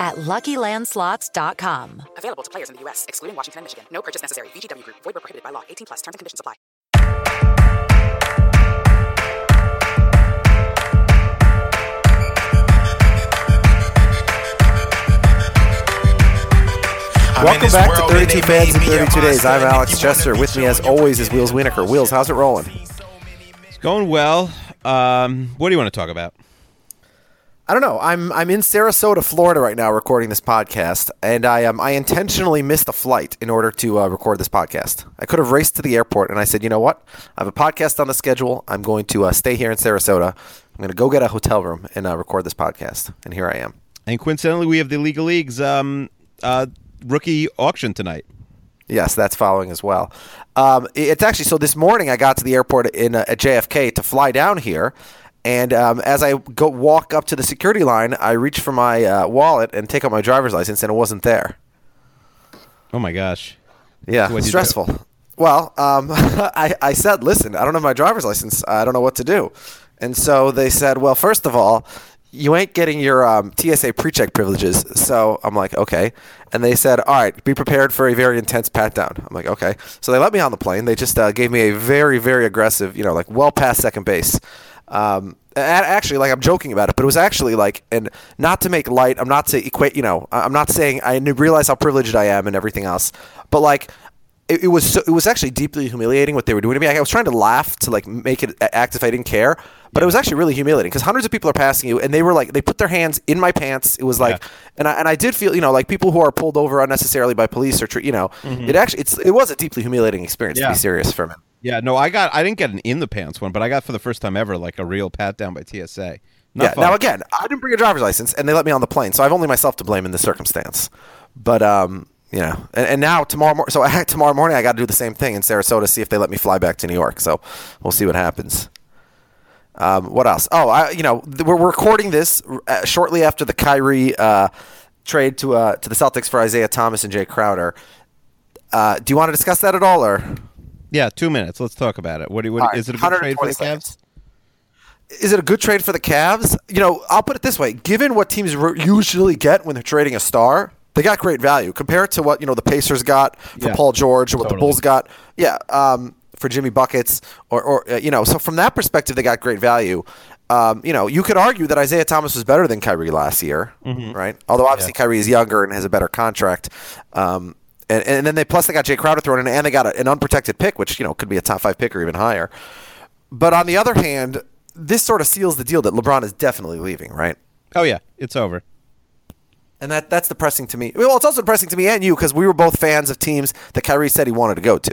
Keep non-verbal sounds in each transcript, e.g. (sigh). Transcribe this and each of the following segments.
at LuckyLandSlots.com. Available to players in the U.S., excluding Washington and Michigan. No purchase necessary. VGW Group. Void where prohibited by law. 18 plus. Terms and conditions apply. Welcome back to 32 Fans in 32 Days. I'm Alex Chester. With me, as always, is Wheels Wienerkur. Wheels, how's it rolling? It's going well. Um, what do you want to talk about? I don't know. I'm I'm in Sarasota, Florida right now, recording this podcast, and I um I intentionally missed a flight in order to uh, record this podcast. I could have raced to the airport, and I said, you know what? I have a podcast on the schedule. I'm going to uh, stay here in Sarasota. I'm going to go get a hotel room and uh, record this podcast, and here I am. And coincidentally, we have the League of Leagues um, uh, rookie auction tonight. Yes, that's following as well. Um, it's actually so. This morning, I got to the airport in uh, at JFK to fly down here, and um, as I go walk up to the security line, I reach for my uh, wallet and take out my driver's license, and it wasn't there. Oh my gosh! Yeah, do? stressful. Well, um, (laughs) I, I said, listen, I don't have my driver's license. I don't know what to do. And so they said, well, first of all, you ain't getting your um, TSA pre-check privileges. So I'm like, okay. And they said, all right, be prepared for a very intense pat down. I'm like, okay. So they let me on the plane. They just uh, gave me a very, very aggressive, you know, like well past second base. Um, actually, like I'm joking about it, but it was actually like, and not to make light, I'm not to equate, you know, I'm not saying I realize how privileged I am and everything else, but like, it, it was so, it was actually deeply humiliating what they were doing to me. I was trying to laugh to like make it act if I didn't care, but it was actually really humiliating because hundreds of people are passing you, and they were like they put their hands in my pants. It was like, Yeah. and I and I did feel you know like people who are pulled over unnecessarily by police or you know it actually it's it was a deeply humiliating experience to Yeah. be serious for me. Yeah, no, I got I didn't get an in the pants one, but I got for the first time ever like a real pat down by TSA. Not yeah. fun. Now again, I didn't bring a driver's license, and they let me on the plane, so I've only myself to blame in this circumstance. But um, you know, and, and now tomorrow, mor- so I, (laughs) tomorrow morning I got to do the same thing in Sarasota, see if they let me fly back to New York. So we'll see what happens. Um, what else? Oh, I, you know, th- we're recording this uh, shortly after the Kyrie uh, trade to uh, to the Celtics for Isaiah Thomas and Jae Crowder. Uh, do you want to discuss that at all, or yeah, two minutes. Let's talk about it. What do you, what, right, is it a good trade for 120 the Cavs? seconds. is it a good trade for the Cavs? You know, I'll put it this way: given what teams usually get when they're trading a star, they got great value compared to what you know the Pacers got for Yeah, Paul George, or what the. Bulls got. Yeah, um, for Jimmy buckets, or, or uh, you know, so from that perspective, they got great value. Um, you know, you could argue that Isaiah Thomas was better than Kyrie last year, Mm-hmm. right? Although obviously Kyrie is younger and has a better contract. Um, and, and then they plus they got Jae Crowder thrown in, and they got a, an unprotected pick, which you know could be a top five pick or even higher. But on the other hand, this sort of seals the deal that LeBron is definitely leaving, right? Oh yeah, it's over. And that that's depressing to me. Well, it's also depressing to me and you because we were both fans of teams that Kyrie said he wanted to go to.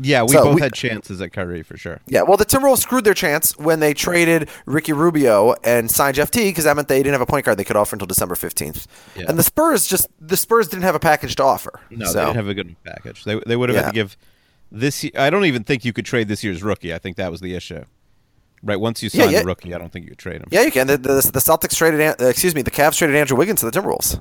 Yeah, we So both we- had chances at Kyrie for sure. Yeah, well, the Timberwolves screwed their chance when they traded Ricky Rubio and signed Jeff Teague because that meant they didn't have a point guard they could offer until December fifteenth. Yeah. And the Spurs just the Spurs didn't have a package to offer. No, so. they didn't have a good package. They they would have had to give this. I don't even think you could trade this year's rookie. I think that was the issue. Right, once you Yeah, sign yeah. the rookie, I don't think you could trade him. Yeah, you can. The, the, the Celtics traded, uh, excuse me, the Cavs traded Andrew Wiggins to the Timberwolves.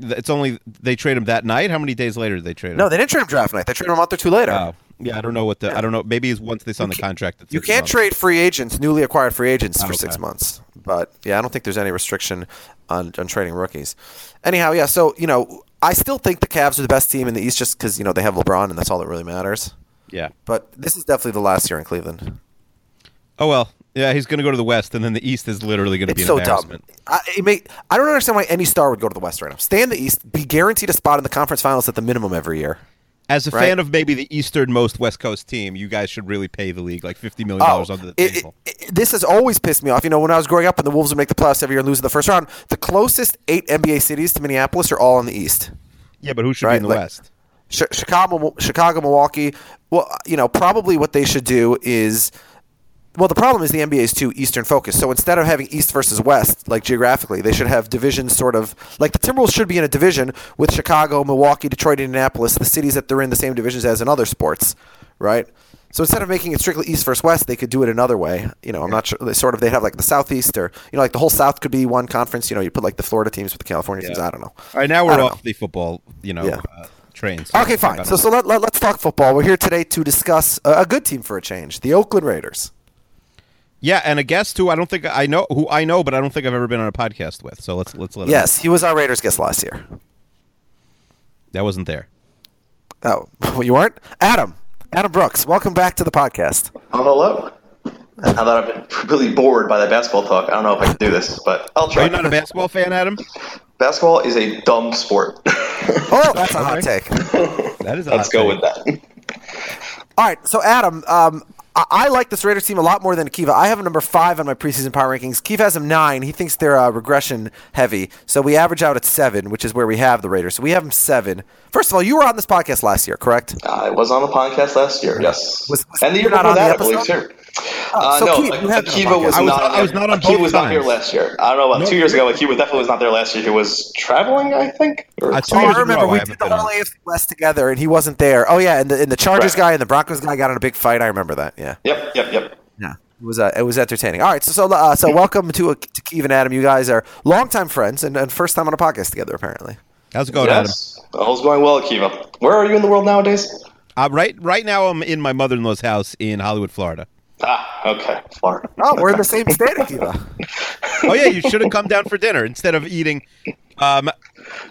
It's only they trade him that night. How many days later did they trade him? No, they didn't trade him draft night. They traded him a month or two later. Oh, yeah, I don't know what the I don't know. Maybe it's once they sign the contract. You can't months. trade free agents, newly acquired free agents, for Okay. six months. But yeah, I don't think there's any restriction on, on trading rookies. Anyhow, yeah. So you know, I still think the Cavs are the best team in the East, just because you know they have LeBron, and that's all that really matters. Yeah. But this is definitely the last year in Cleveland. Oh well. Yeah, he's going to go to the West, and then the East is literally going to be an so dumb. I, may, I don't understand why any star would go to the West right now. Stay in the East, be guaranteed a spot in the conference finals at the minimum every year. As a Right. fan of maybe the easternmost West Coast team, you guys should really pay the league like fifty million dollars oh, under the Oh, it- table. it- it- this has always pissed me off. You know, when I was growing up and the Wolves would make the playoffs every year and lose in the first round, the closest eight NBA cities to Minneapolis are all in the East. yeah, but who should right, be in the like- West? Chi- Chicago, Chicago, Milwaukee. Well, you know, probably what they should do is, well, the problem is the NBA is too Eastern focused. So instead of having East versus West, like geographically, they should have divisions sort of like the Timberwolves should be in a division with Chicago, Milwaukee, Detroit, Indianapolis, the cities that they're in the same divisions as in other sports, right? So instead of making it strictly East versus West, they could do it another way. You know, I'm not sure. They sort of they'd have like the Southeast or you know like the whole South could be one conference. You know, you put like the Florida teams with the California teams. I don't know. All right, now we're off know. the football, you know, Yeah. uh, trains. Okay, fine. So, so let, let, us talk football. We're here today to discuss a, a good team for a change, the Oakland Raiders. Yeah, and a guest who I don't think I know, who I know, but I don't think I've ever been on a podcast with. So let's let's let him Yes, he was our Raiders guest last year. that wasn't there. Oh, well, (laughs) you weren't? Adam. Adam Brooks, welcome back to the podcast. Oh, hello. Now that I've been (laughs) really bored by that basketball talk, I don't know if I can do this, but I'll try. Are try. you not a basketball fan, Adam? Basketball is a dumb sport. (laughs) Oh, that's a hot take. That is. A Let's hot go take. with that. All right, so Adam, um, I, I like this Raiders team a lot more than Akiva. I have him number five on my preseason power rankings. Akiva has him nine. He thinks they're uh, regression heavy, so we average out at seven, which is where we have the Raiders. So we have them seven. First of all, you were on this podcast last year, correct? I was on the podcast last year, yes, Was- was and the year not before on the that, I believe episode? too. Uh, so no, Keith, you had been on Akiva was. I was- not. I was not on Akiva both was not here last year. I don't know about two years ago. Akiva definitely was not there last year. He was traveling, I think. Or Uh, two Oh, years I remember row, we I did the been whole on. AFC West together, and he wasn't there. Oh yeah, and the, and the Chargers Right. guy and the Broncos guy got in a big fight. I remember that. Yeah, Yep, yep, yep. yeah. It was uh, it was entertaining. All right, so so uh, so welcome to uh, to Keith and Adam. You guys are longtime friends and, and first time on a podcast together, apparently. How's it going, yes, all's going well, Akiva. Where are you in the world nowadays? Uh, right, right now I'm in my mother-in-law's house in Hollywood, Florida. Ah, okay, Florida. Oh, we're in the same state, Akiva. (laughs) Oh yeah, you should have come down for dinner instead of eating. Um,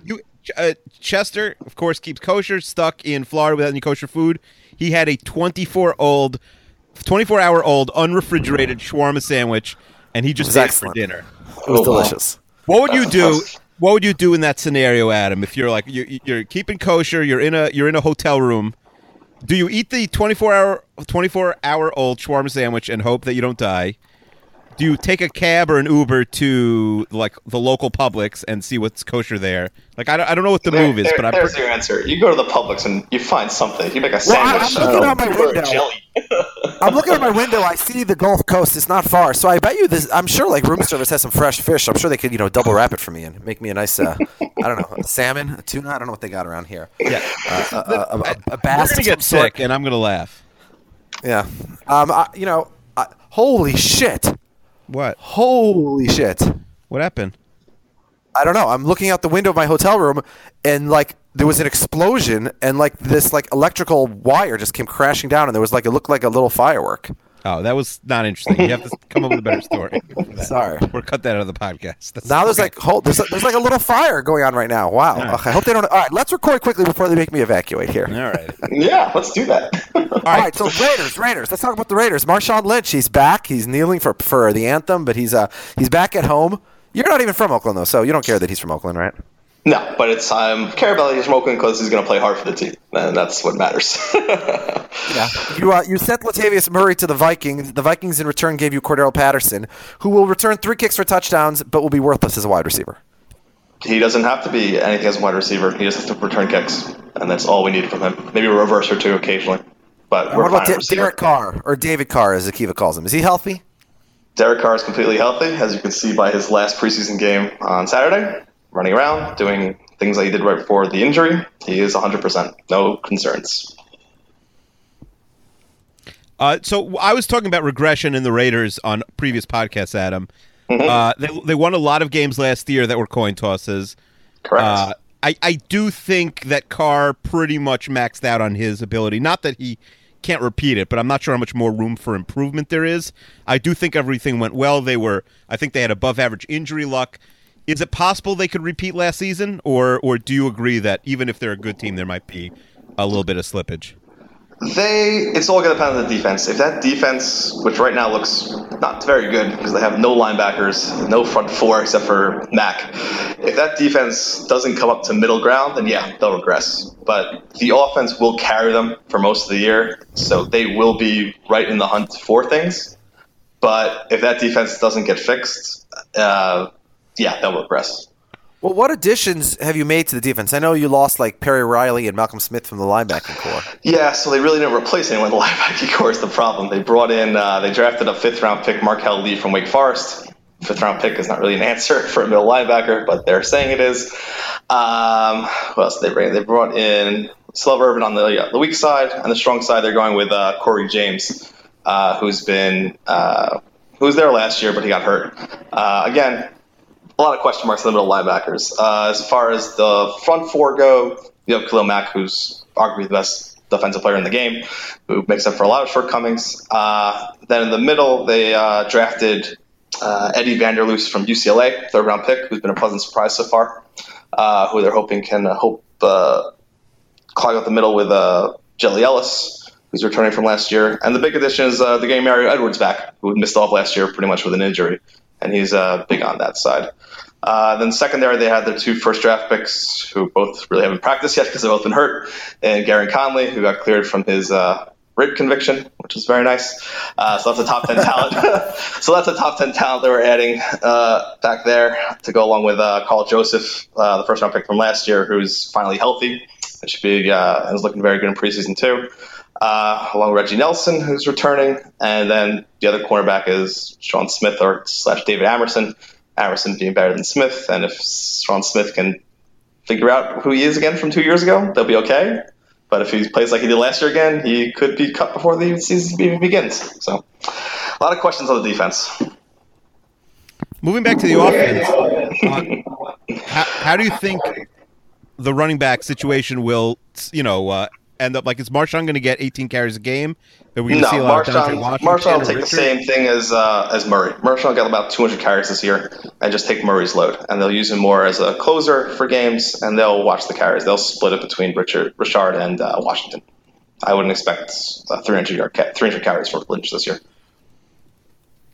you uh, Chester, of course, keeps kosher. Stuck in Florida without any kosher food. He had a 24 old, 24 hour old unrefrigerated shawarma sandwich, and he just was ate it excellent. for dinner. It was Oh, wow. delicious. What would you do? What would you do in that scenario, Adam? If you're like you, you're keeping kosher, you're in a you're in a hotel room. Do you eat the 24 hour 24 hour old shawarma sandwich and hope that you don't die? Do you take a cab or an Uber to like the local Publix and see what's kosher there? Like I don't, I don't know what the There- move is, there- but I'm there's pretty, your answer. You go to the Publix and you find something. You make a sandwich. Well, I- sandwich. I'm looking out my window. jelly. I'm looking at my window. I see the Gulf Coast. It's not far, so I bet you this. I'm sure like room service has some fresh fish. I'm sure they could you know double wrap it for me and make me a nice uh, I don't know a salmon, a tuna. I don't know what they got around here. yeah. Uh, a, a, a, a We're bass. gonna get some sort. sick, and I'm gonna laugh. Yeah. Um. I, you know. I, holy shit. What? Holy shit. What happened? I don't know. I'm looking out the window of my hotel room, and like there was an explosion, and like this like electrical wire just came crashing down, and there was like it looked like a little firework. Oh, that was not interesting. You have to come up with a better story. for (laughs) that. Sorry. Or cut that out of the podcast. That's Now there's okay. like hold, there's, there's like a little fire going on right now. Wow. Okay, I hope they don't. All right, let's record quickly before they make me evacuate here. all right. Yeah, let's do that. (laughs) All right, so Raiders, Raiders. Let's talk about the Raiders. Marshawn Lynch, he's back. He's kneeling for for the anthem, but he's uh he's back at home. You're not even from Oakland though, so you don't care that he's from Oakland, right? No, but it's um, Carabelli is smoking because he's going to play hard for the team, and that's what matters. (laughs) Yeah. You uh, you sent Latavius Murray to the Vikings. The Vikings in return gave you Cordarrelle Patterson, who will return three kicks for touchdowns, but will be worthless as a wide receiver. he doesn't have to be anything as a wide receiver. He just has to return kicks, and that's all we need from him. Maybe a reverse or two occasionally. But we're what about fine De- at receiver. Derek Carr or David Carr, as Akiva calls him? Is he healthy? Derek Carr is completely healthy, as you can see by his last preseason game on Saturday, running around, doing things that he did right before the injury. He is 100%. No concerns. Uh, so I was talking about regression in the Raiders on previous podcasts, Adam. Mm-hmm. Uh, they they won a lot of games last year that were coin tosses. Correct. Uh, I I do think that Carr pretty much maxed out on his ability. Not that he can't repeat it, but I'm not sure how much more room for improvement there is. I do think everything went well. They were I think they had above average injury luck. Is it possible they could repeat last season, or or do you agree that even if they're a good team, there might be a little bit of slippage? They, it's all going to depend on the defense. If that defense, which right now looks not very good because they have no linebackers, no front four except for Mac, if that defense doesn't come up to middle ground, then yeah, they'll regress. But the offense will carry them for most of the year, so they will be right in the hunt for things. But if that defense doesn't get fixed, uh, yeah, they'll regress. Well, what additions have you made to the defense? I know you lost like Perry Riley and Malcolm Smith from the linebacking core. Yeah, so they really didn't replace anyone. The (laughs) linebacking core is the problem. They brought in, uh, they drafted a fifth round pick, Marquel Lee from Wake Forest. Fifth round pick is not really an answer (laughs) for a middle linebacker, but they're saying it is. Um, what else did they bring? They brought in Slove Urban on the, yeah, the weak side. On the strong side, they're going with uh, Cory James, uh, who's been uh, who was there last year, but he got hurt. Uh, again, a lot of question marks in the middle linebackers. Uh, as far as the front four go, you have Khalil Mack, who's arguably the best defensive player in the game, who makes up for a lot of shortcomings. Uh, then in the middle, they uh, drafted uh, Eddie Vanderdoes from UCLA, third round pick, who's been a pleasant surprise so far, uh, who they're hoping can uh, hope clog up the middle with Jelly Ellis, who's returning from last year. And the big addition is the game Mario Edwards back, who missed off last year pretty much with an injury and he's uh, big on that side. Uh, then secondary, they had their two first draft picks, who both really haven't practiced yet because they've both been hurt, and Gareon Conley, who got cleared from his uh, rape conviction, which is very nice. Uh, so that's a top ten talent. (laughs) so that's a top ten talent that we're adding uh, back there to go along with uh, Karl Joseph, uh, the first round pick from last year, who's finally healthy. It should be uh, is looking very good in preseason too. Uh, along with Reggie Nelson, who's returning, and then the other cornerback is Sean Smith or slash David Amerson. Amerson being better than Smith, and if Sean Smith can figure out who he is again from two years ago, they'll be okay. But if he plays like he did last year again, he could be cut before the season even begins. So, a lot of questions on the defense. Moving back to the offense, uh, (laughs) how, how, do you think the running back situation will, you know, uh, end up like is Marshawn going to get 18 carries a game? Are we going to no, see a lot Marshawn, of Marshawn will take Richard? the same thing as uh, as Murray. Marshawn got about 200 carries this year, and just take Murray's load, and they'll use him more as a closer for games, and they'll watch the carries. They'll split it between Richard, Richard, and uh, Washington. I wouldn't expect 300 yard 300 carries for Lynch this year.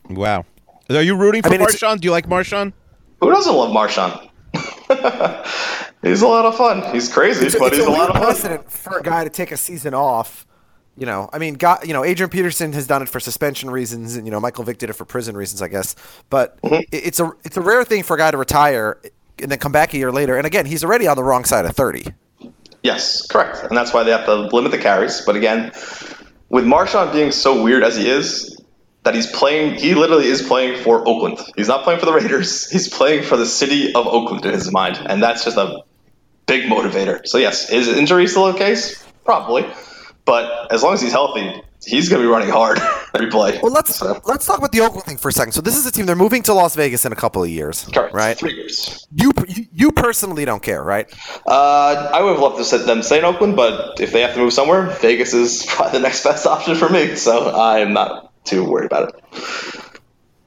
Wow. Are you rooting for I mean, Marshawn? Do you like Marshawn? Who doesn't love Marshawn? (laughs) he's a lot of fun. He's crazy, it's, but it's he's a, a lot of precedent for a guy to take a season off. You know, I mean, got you know, Adrian Peterson has done it for suspension reasons, and you know, Michael Vick did it for prison reasons, I guess. But mm-hmm. it's a it's a rare thing for a guy to retire and then come back a year later. And again, he's already on the wrong side of thirty. Yes, correct, and that's why they have to limit the carries. But again, with Marshawn being so weird as he is, that he's playing. He literally is playing for Oakland. He's not playing for the Raiders. (laughs) He's playing for the city of Oakland in his mind, and that's just a big motivator. So yes, is injury still a case? Probably, but as long as he's healthy, he's going to be running hard (laughs) every play. Well, let's so. let's talk about the Oakland thing for a second. So this is a team they're moving to Las Vegas in a couple of years, Correct. right? Three years. You you personally don't care, right? Uh, I would have loved to set them stay in Oakland, but if they have to move somewhere, Vegas is (laughs) probably the next best option for me. So I am not too worried about it.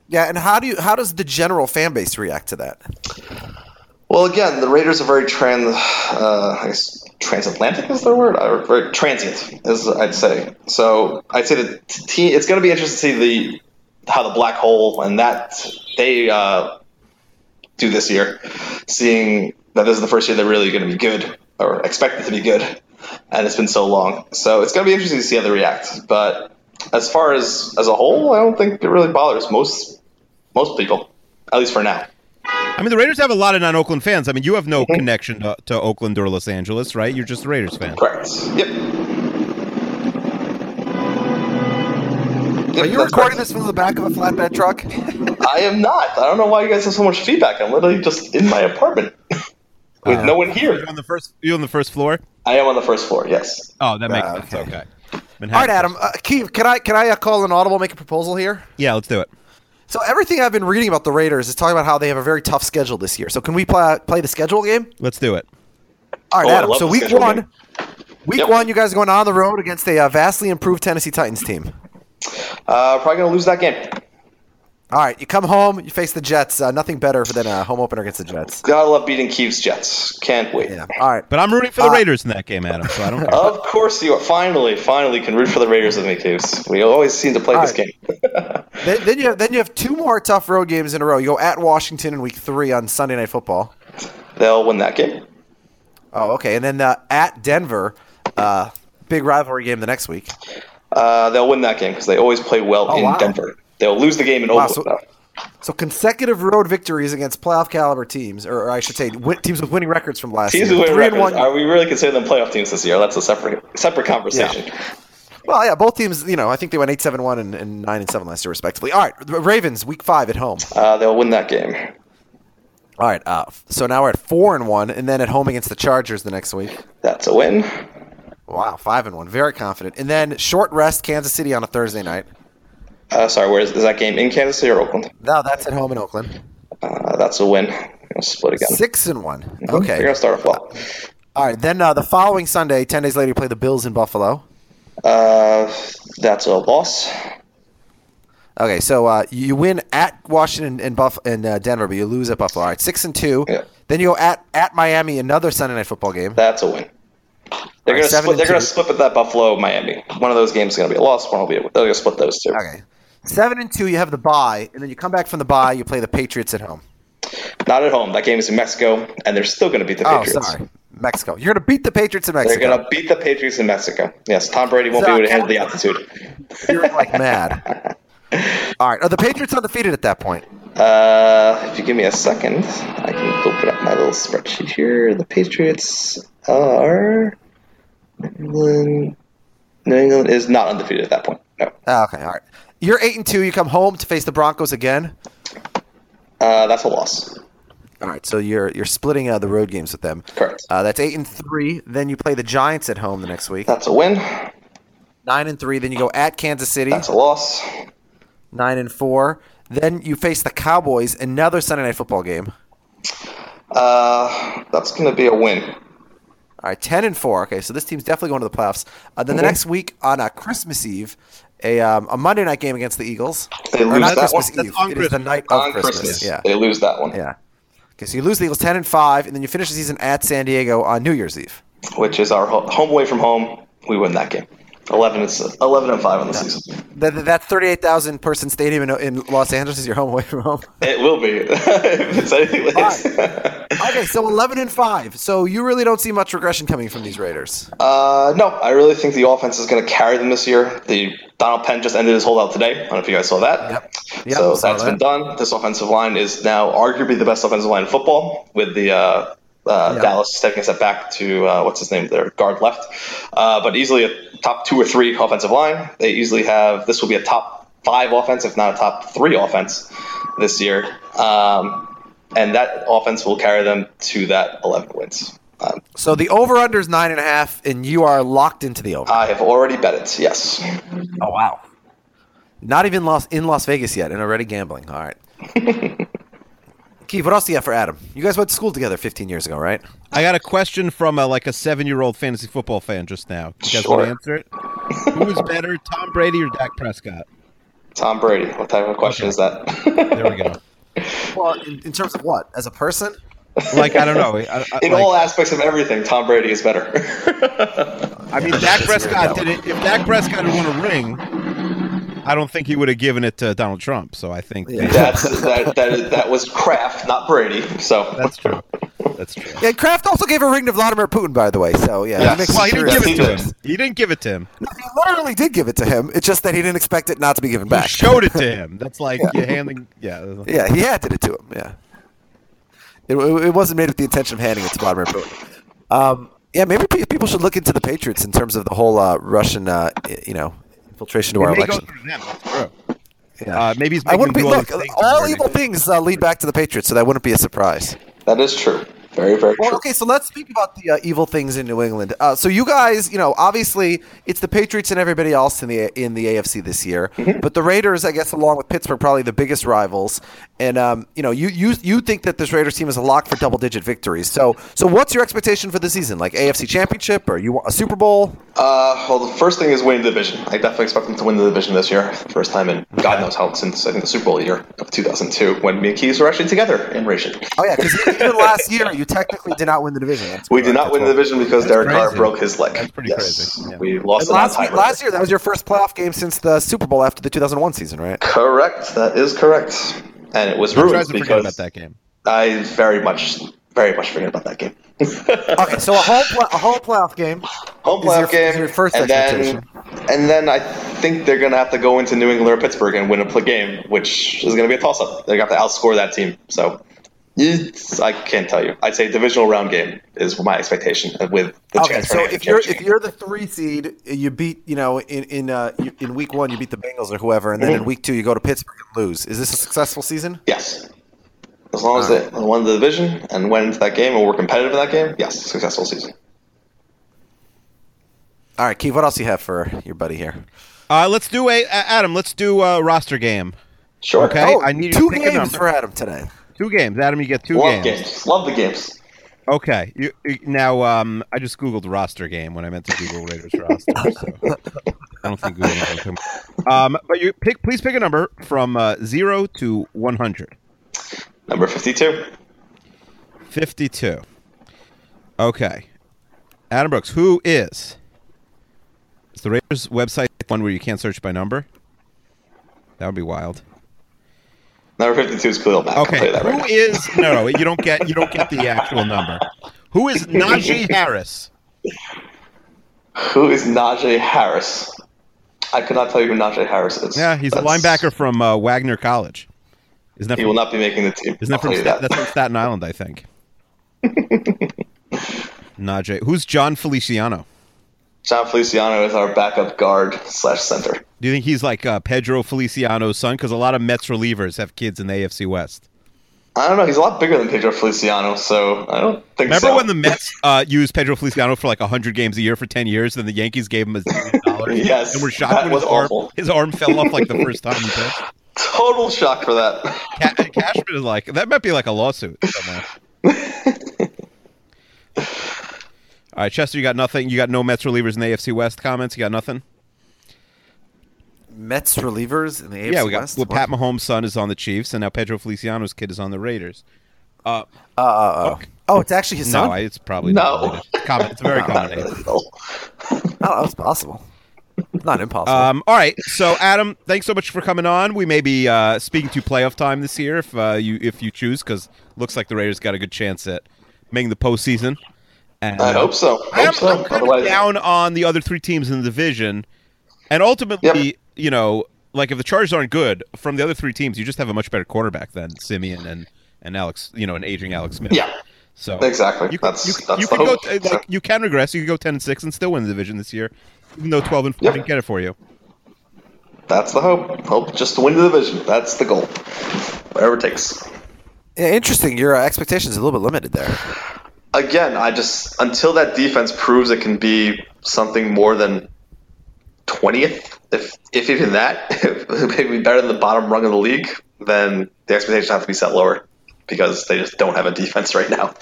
Yeah, and how do you how does the general fan base react to that? Well, again, the Raiders are very trans, uh, I guess transatlantic is their word, or very transient, as I'd say. So I'd say that it's going to be interesting to see the how the black hole and that they uh, do this year, seeing that this is the first year they're really going to be good or expected to be good, and it's been so long. So it's going to be interesting to see how they react. But as far as as a whole, I don't think it really bothers most most people, at least for now. I mean, the Raiders have a lot of non-Oakland fans. I mean, you have no mm-hmm. connection to, to, Oakland or Los Angeles, right? You're just a Raiders fan. Correct. Yep. Are you recording this from the back of a flatbed truck? (laughs) I am not. I don't know why you guys have so much feedback. I'm literally just in my apartment (laughs) with uh, no one here. You on the first? You on the first floor? I am on the first floor. Yes. Oh, that makes uh, sense. Okay. okay. All right, Adam. Uh, Keith, can I can I uh, call an audible, make a proposal here? Yeah, let's do it. So everything I've been reading about the Raiders is talking about how they have a very tough schedule this year. So can we play play the schedule game? Let's do it. All right, oh, Adam. So week one, game. week yep. one, you guys are going on the road against a uh, vastly improved Tennessee Titans team. Uh, probably gonna lose that game. All right, you come home, you face the Jets. Uh, nothing better than a home opener against the Jets. Gotta love beating Keith's Jets. Can't wait. Yeah. All right. But I'm rooting for the Uh, Raiders in that game, Adam. So I don't care. (laughs) Of course you are. Finally, finally can root for the Raiders with me, Keiths. We always seem to play this All game. (laughs) Then, then you have then you have two more tough road games in a row. You go at Washington in Week Three on Sunday Night Football. They'll win that game. Oh, okay. And then uh, at Denver, uh, big rivalry game the next week. Uh, they'll win that game because they always play well Oh, in wow. Denver. They'll lose the game in Wow, Oakland. so- So consecutive road victories against playoff caliber teams, or I should say, win, teams with winning records from last Teams year. with winning and records. one. Are we really considering them playoff teams this year? That's a separate separate conversation. Well, yeah, both teams. You know, I think they went eight seven one and, and nine and seven last year, respectively. All right, Ravens week five at home. Uh, they'll win that game. All right, uh, so now we're at four and one, and then at home against the Chargers the next week. That's a win. Wow, five and one, very confident. And then short rest, Kansas City on a Thursday night. Uh, sorry, where is, is that game in Kansas City or Oakland? No, that's at home in Oakland. Uh, that's a win. Split again. Six and one. They're Okay. You're gonna start off well. All right, then uh, the following Sunday, ten days later, you play the Bills in Buffalo. Uh, that's a loss. Okay, so uh, you win at Washington and Buff and uh, Denver, but you lose at Buffalo. All right, six and two. Yeah. Then you go at at Miami, another Sunday night football game. That's a win. They're Alright, gonna split. They're gonna split with that Buffalo Miami. One of those games is gonna be a loss. One will be. A, they're gonna split those two. Okay, seven and two. You have the bye, and then you come back from the bye. You play the Patriots at home. Not at home. That game is in Mexico, and they're still gonna beat the Oh, Patriots. sorry, Mexico. You're gonna beat the Patriots in Mexico. They're gonna beat the Patriots in Mexico. Yes, Tom Brady won't So, be able to handle the altitude. You're like mad. (laughs) All right, are the Patriots undefeated at that point? Uh, if you give me a second, I can open up my little spreadsheet here. The Patriots are New England. New England is not undefeated at that point. No, Oh, okay, all right. You're eight and two. You come home to face the Broncos again. uh, that's a loss. All right, so you're you're splitting uh, the road games with them. Correct. Uh, that's eight and three. Then you play the Giants at home the next week. That's a win. Nine and three. Then you go at Kansas City. That's a loss. Nine and four. Then you face the Cowboys. Another Sunday night football game. Uh, that's going to be a win. All right, ten and four. Okay, so this team's definitely going to the playoffs. Uh, then the Mhm. next week on uh, Christmas Eve, a um, a Monday night game against the Eagles. They lose not that Christmas one? Eve. That's on It is the Christmas. night of On Christmas. Christmas, Yeah, they lose that one, yeah. Okay, so you lose the Eagles ten and five, and then you finish the season at San Diego on New Year's Eve. which is our home away from home. We win that game. 11 and, 11 and 5 on the season. That, that thirty-eight thousand person stadium in, in Los Angeles is your home away from home. It will be. (laughs) it's anything like Okay, so eleven and five. So you really don't see much regression coming from these Raiders. Uh, no, I really think the offense is going to carry them this year. The Donald Penn just ended his holdout today. I don't know if you guys saw that. Yep. Yep, so that's that. been done. This offensive line is now arguably the best offensive line in football, with the uh, uh, Yeah. Dallas taking a step back to uh, what's his name, their guard left. Uh, but easily a top two or three offensive line. They easily have. This will be a top five offense, if not a top three offense this year. Um, and that offense will carry them to that 11 wins. Um, So the over/under is nine and a half, and you are locked into the over. I have already bet it. Yes. oh wow! Not even lost in Las Vegas yet, and already gambling. All right. (laughs) Keith, what else do you have for Adam? You guys went to school together 15 years ago, right? I got a question from a, like a seven-year-old fantasy football fan just now. You guys Sure. want to answer it? Who is better, Tom Brady or Dak Prescott? Tom Brady. What type of question is that? There we go. (laughs) Well, in, in terms of what? As a person? Like I don't know. I, I, In like, all aspects of everything, Tom Brady is better. I mean, (laughs) Dak Prescott did it. If Dak Prescott had won a ring, I don't think he would have given it to Donald Trump. So I think Yeah. That's that, that, is, that was Kraft, not Brady. So that's true. That's true. Yeah, Kraft also gave a ring to Vladimir Putin, by the way. So yeah, Yes. he Well, he didn't give it to Yes, him. He didn't give it to him. He literally did give it to him. It's just that he didn't expect it not to be given He back. showed it to (laughs) him. That's like you handing. Yeah. Yeah, he handed it to him. Yeah, it, it it wasn't made with the intention of handing it to Vladimir Putin. Um, yeah, maybe people should look into the Patriots in terms of the whole uh, Russian, uh, you know, infiltration to our It may election. through them. That's true. Yeah. Uh, maybe he's I wouldn't be look. all All evil things uh, lead back to the Patriots, so that wouldn't be a surprise. that is true. Very, very Well, true. okay, so let's speak about the uh, evil things in New England. Uh, so you guys, you know, obviously it's the Patriots and everybody else in the in the AFC this year, Mm-hmm. but the Raiders, I guess, along with Pittsburgh, probably the biggest rivals. And um, you know, you you you think that this Raiders team is a lock for double digit victories. So so what's your expectation for the season? Like AFC Championship or you want a Super Bowl? Uh, well, the first thing is winning the division. I definitely expect them to win the division this year. First time in God knows how since I think the Super Bowl year of 2002 when me and Keys were actually together in Ration. Oh yeah, because even last year you technically did not win the division. That's We did not win the division because Derek Carr broke his leg. That's pretty yes. crazy, yeah. We lost And it last, time. last year, that was your first playoff game since the Super Bowl after the 2001 season, right? Correct. That is correct. And it was I'm ruined to forget because about that game. I very much, very much forget about that game. (laughs) Okay, so a home pla- a home playoff game. Home Is your- playoff game, your first and then and then I think they're gonna have to go into New England or Pittsburgh and win a pl- game, which is gonna be a toss up. They're gonna have to outscore that team. So it's, I can't tell you. I'd say divisional round game is my expectation with the Okay, chance for so an if you're if you're the three seed, you beat you know in in uh, in week one you beat the Bengals or whoever, and then Mm-hmm. in week two you go to Pittsburgh and lose. Is this a successful season? yes, as long as they won the division and went into that game and were competitive in that game, yes, successful season. All right, Keith, what else you have for your buddy here? Uh, let's do a, a- Adam. Let's do a roster game. Sure. Okay. Oh, I need two games for Adam today. Two games, Adam. You get two Love games. games. Love the games. Okay. You, you- now, um, I just googled roster game when I meant to Google Raiders roster. So I don't think Google knows what I'm Um, but you pick. Please pick a number from uh, zero to one hundred. Number fifty-two. 52. Okay. Adam Brooks, who is? Is the Raiders website one where you can't search by number? That would be wild. Number fifty-two is Khalil Mack. I'll Okay. that right Who is no, no, you don't get you don't get the actual number. Who is Najee (laughs) Harris? Who is Najee Harris? I could not tell you who Najee Harris is. Yeah, he's a linebacker from uh, Wagner College. Isn't that He from, will not be making the team. isn't that from Sta- that. that's from Staten Island, I think. (laughs) Najee. Who's Jon Feliciano? Jon Feliciano is our backup guard slash center. Do you think he's like uh, Pedro Feliciano's son? Because a lot of Mets relievers have kids in the AFC West. I don't know. He's a lot bigger than Pedro Feliciano, so I don't think Remember so. when the Mets uh, used Pedro Feliciano for like hundred games a year for ten years, then the Yankees gave him a zillion dollars? (laughs) Yes, and we're shocked that when his was arm awful. his arm fell off like the first time he pitched. (laughs) Total shock for that. Cashman is like that might be like a lawsuit (laughs) right, Chester, you got nothing. You got no Mets relievers in the AFC West comments. You got nothing. Mets relievers in the AFC yeah, we got. West. Well, Pat Mahomes' son is on the Chiefs, and now Pedro Feliciano's kid is on the Raiders. Uh, uh, uh, oh, it's actually his son. No, it's probably not No. related. It's, common, it's a very (laughs) common name. oh, that's possible. Not impossible. Um, all right, so Adam, thanks so much for coming on. We may be uh, speaking to playoff time this year if uh, you if you choose, because looks like the Raiders got a good chance at making the postseason. And, I hope so. I am, Hope so. I'm kind of down on the other three teams in the division, and ultimately, Yep. you know, like if the Chargers aren't good from the other three teams, you just have a much better quarterback than Siemian and and Alex, you know, an aging Alex Smith. Yeah. So Exactly. You, can- That's- you, can- that's you the can hope. t- like you can regress. You can go ten and six and still win the division this year, even though twelve and four Yep. didn't get it for you. That's the hope. Hope just to win the division. That's the goal. Whatever it takes. yeah, interesting. Your uh, expectations are a little bit limited there. Again, I just until that defense proves it can be something more than twentieth, if if even that, (laughs) if maybe better than the bottom rung of the league, then the expectations have to be set lower because they just don't have a defense right now,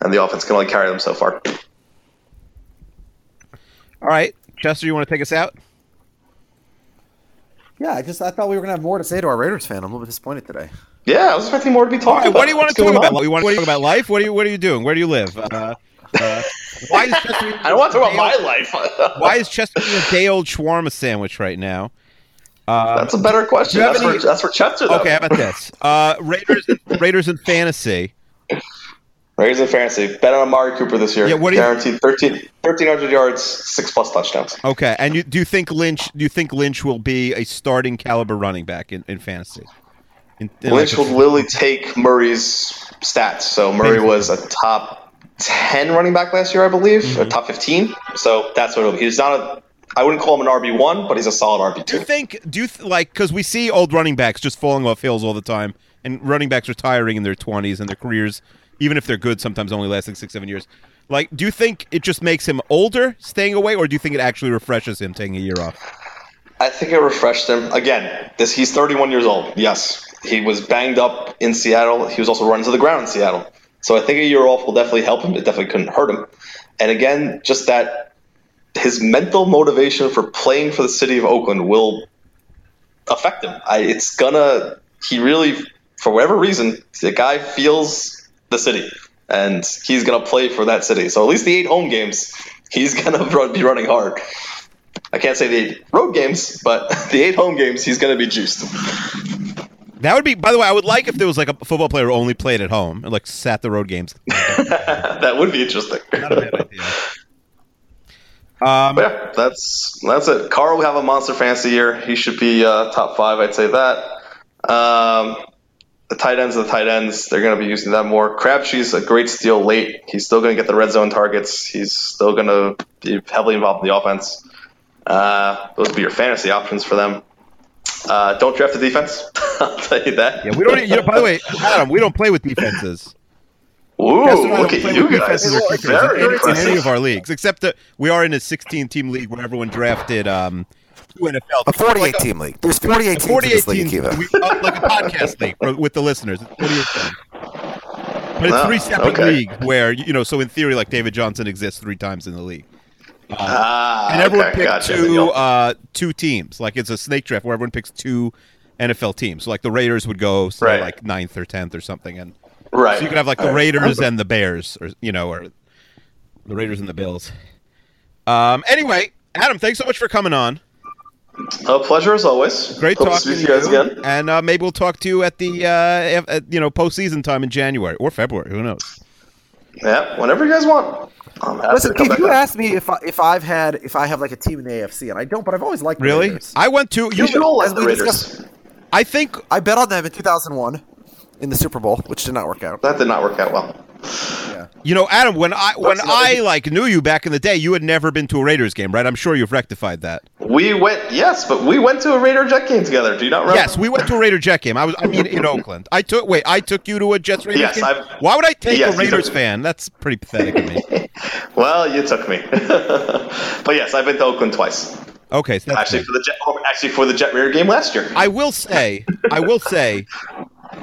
and the offense can only carry them so far. All right, Chester, you want to take us out? Yeah, I just I thought we were gonna have more to say to our Raiders fan. I'm a little bit disappointed today. Yeah, I was expecting more to be All talked right, about. what do you want What's to talk about? on? You want to talk about life? What are you What are you doing? Where do you live? Uh, uh, why is Chester? (laughs) I don't want to talk a about day my life. old- (laughs) Why is Chester eating a day old shawarma sandwich right now? That's a better question. do you have That's, any- for, that's for Chester, though. Okay, how about this? Uh, Raiders, (laughs) Raiders in fantasy. Raiders in fantasy. Bet on Amari Cooper this year. Yeah, what do you- Guaranteed 13 1,300 yards, six plus touchdowns. Okay, and you, do you think Lynch? Do you think Lynch will be a starting caliber running back in, in fantasy? In, in Lynch like will a- literally take Murray's stats. So Murray was a top 10 running back last year, I believe, Mm-hmm. or top 15. So that's what it'll be. He's not a, I wouldn't call him an RB1, but he's a solid RB two. Do you RB2. think? Do you th- like? Because we see old running backs just falling off hills all the time, and running backs retiring in their twenties and their careers even if they're good, sometimes only lasting six, seven years. Like, do you think it just makes him older staying away, or do you think it actually refreshes him taking a year off? I think it refreshed him. Again, this he's 31 years old. Yes, he was banged up in Seattle. He was also run to the ground in Seattle. So I think a year off will definitely help him. It definitely couldn't hurt him. And again, just that his mental motivation for playing for the city of Oakland will affect him. I, it's gonna. He really, for whatever reason, the guy feels the city, and he's gonna play for that city. So at least the eight home games, he's (laughs) gonna be running hard. I can't say the road games, but (laughs) the eight home games, he's gonna be juiced. That would be. By the way, I would like if there was like a football player who only played at home and like sat the road games. (laughs) that would be interesting. Not a bad idea. Um, yeah, that's that's it. Carr will have a monster fantasy year. He should be uh, top five. I'd say that. Um, the tight ends the tight ends. They're going to be using that more. Crabtree's a great steal late. He's still going to get the red zone targets. He's still going to be heavily involved in the offense. Uh, those would be your fantasy options for them. Uh, don't draft the defense. (laughs) I'll tell you that. yeah, we don't. You know, by the way, Adam, we don't play with defenses. Ooh, Guess what? I look at you guys. defenses or in any- in, any of our leagues, except that we are in a 16-team league where everyone drafted um, two NFL. A 48 like team league. There's 48 teams in 48 this league, teams, Akiva. we, uh, like a podcast league for, with the listeners. It's 48 teams. But it's three separate okay. leagues where you know. So in theory, like David Johnson exists three times in the league, Ah, and everyone okay, picked gotcha. two uh, two teams. Like it's a snake draft where everyone picks two NFL teams. So like the Raiders would go say Right. like ninth or tenth or something, and right. so you could have like the Raiders and the Bears, or you know, or the Raiders and the Bills. Um. Anyway, Adam, thanks so much for coming on. A pleasure as always. Great Hope to talking to to you guys again. And uh, maybe we'll talk to you at the uh, at, you know postseason time in January or February. Who knows? Yeah, whenever you guys want. I'm Listen, to come if you on. asked me if I, if I've had if I have like a team in the AFC, and I don't, but I've always liked the Really? Raiders. I went to. You should all like as the Raiders. discussed- I think I bet on them in 2001 in the Super Bowl, which did not work out. That did not work out well. You know, Adam. When I when I like knew you back in the day, you had never been to a Raiders game, right? I'm sure you've rectified that. We went, yes, but we went to a Raider Jet game together. Do you not remember? Yes, we went to a Raider Jet game. I was, I mean, in Oakland. I took. Wait, I took you to a Jets Raiders Yes, game. I've- Why would I take Yes, a Raiders fan? That's pretty pathetic of me. (laughs) Well, you took me. (laughs) but yes, I've been to Oakland twice. Okay, so Actually, for the Jet, actually for the Jet Raider game last year. I will say, I will say,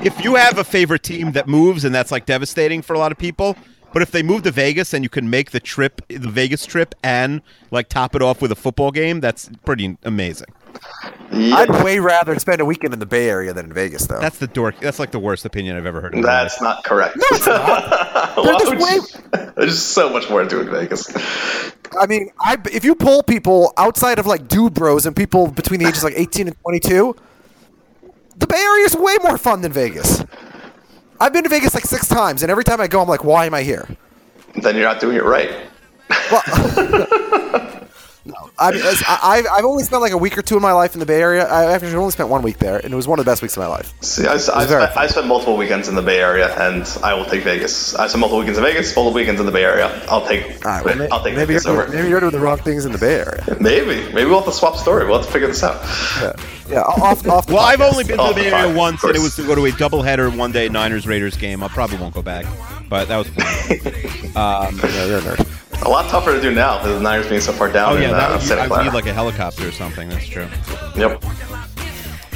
if you have a favorite team that moves, and that's like devastating for a lot of people, but if they move to Vegas and you can make the trip, the Vegas trip, and like top it off with a football game, that's pretty amazing. I'd way rather spend a weekend in the Bay Area than in Vegas, though. That's the dork. That's like the worst opinion I've ever heard. in my life. That's not correct. (laughs) There's Why just would you- There's so much more to do in Vegas. I mean, I, if you poll people outside of like dude bros and people between the ages like 18 and 22, the Bay Area is way more fun than Vegas. I've been to Vegas like six times, and every time I go, I'm like, why am I here? Then you're not doing it right. (laughs) (laughs) no, I mean, as- I, I've, I've only spent like a week or two in my life in the Bay Area. I actually only spent one week there, and it was one of the best weeks of my life. See, I, I, spent, I spent multiple weekends in the Bay Area, and I will take Vegas. I spent multiple weekends in Vegas, multiple weekends in the Bay Area. I'll take. All right, well, may- I'll take maybe Vegas you're, over. maybe you're doing the wrong things in the Bay Area. (laughs) Maybe, maybe we'll have to swap story. We'll have to figure this out. Yeah, yeah off, off the Well, I've only been to Oh, the Bay Area fine, once, and it was to go to a doubleheader one day Niners Raiders game. I probably won't go back, but that was fun. (laughs) um, Yeah, you're a nerd. A lot tougher to do now because the Niners being so far down oh yeah, in that uh, would, Santa I would Clara. need like a helicopter or something. That's true. yep.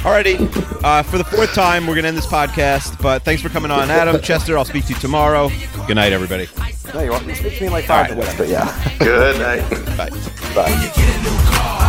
Alrighty, uh, for the fourth time, we're gonna end this podcast. But thanks for coming on, Adam (laughs) Chester. I'll speak to you tomorrow. Good night, everybody. No, you want to speak to me in like five All right, minutes, but yeah. (laughs) Good night. Bye. Bye.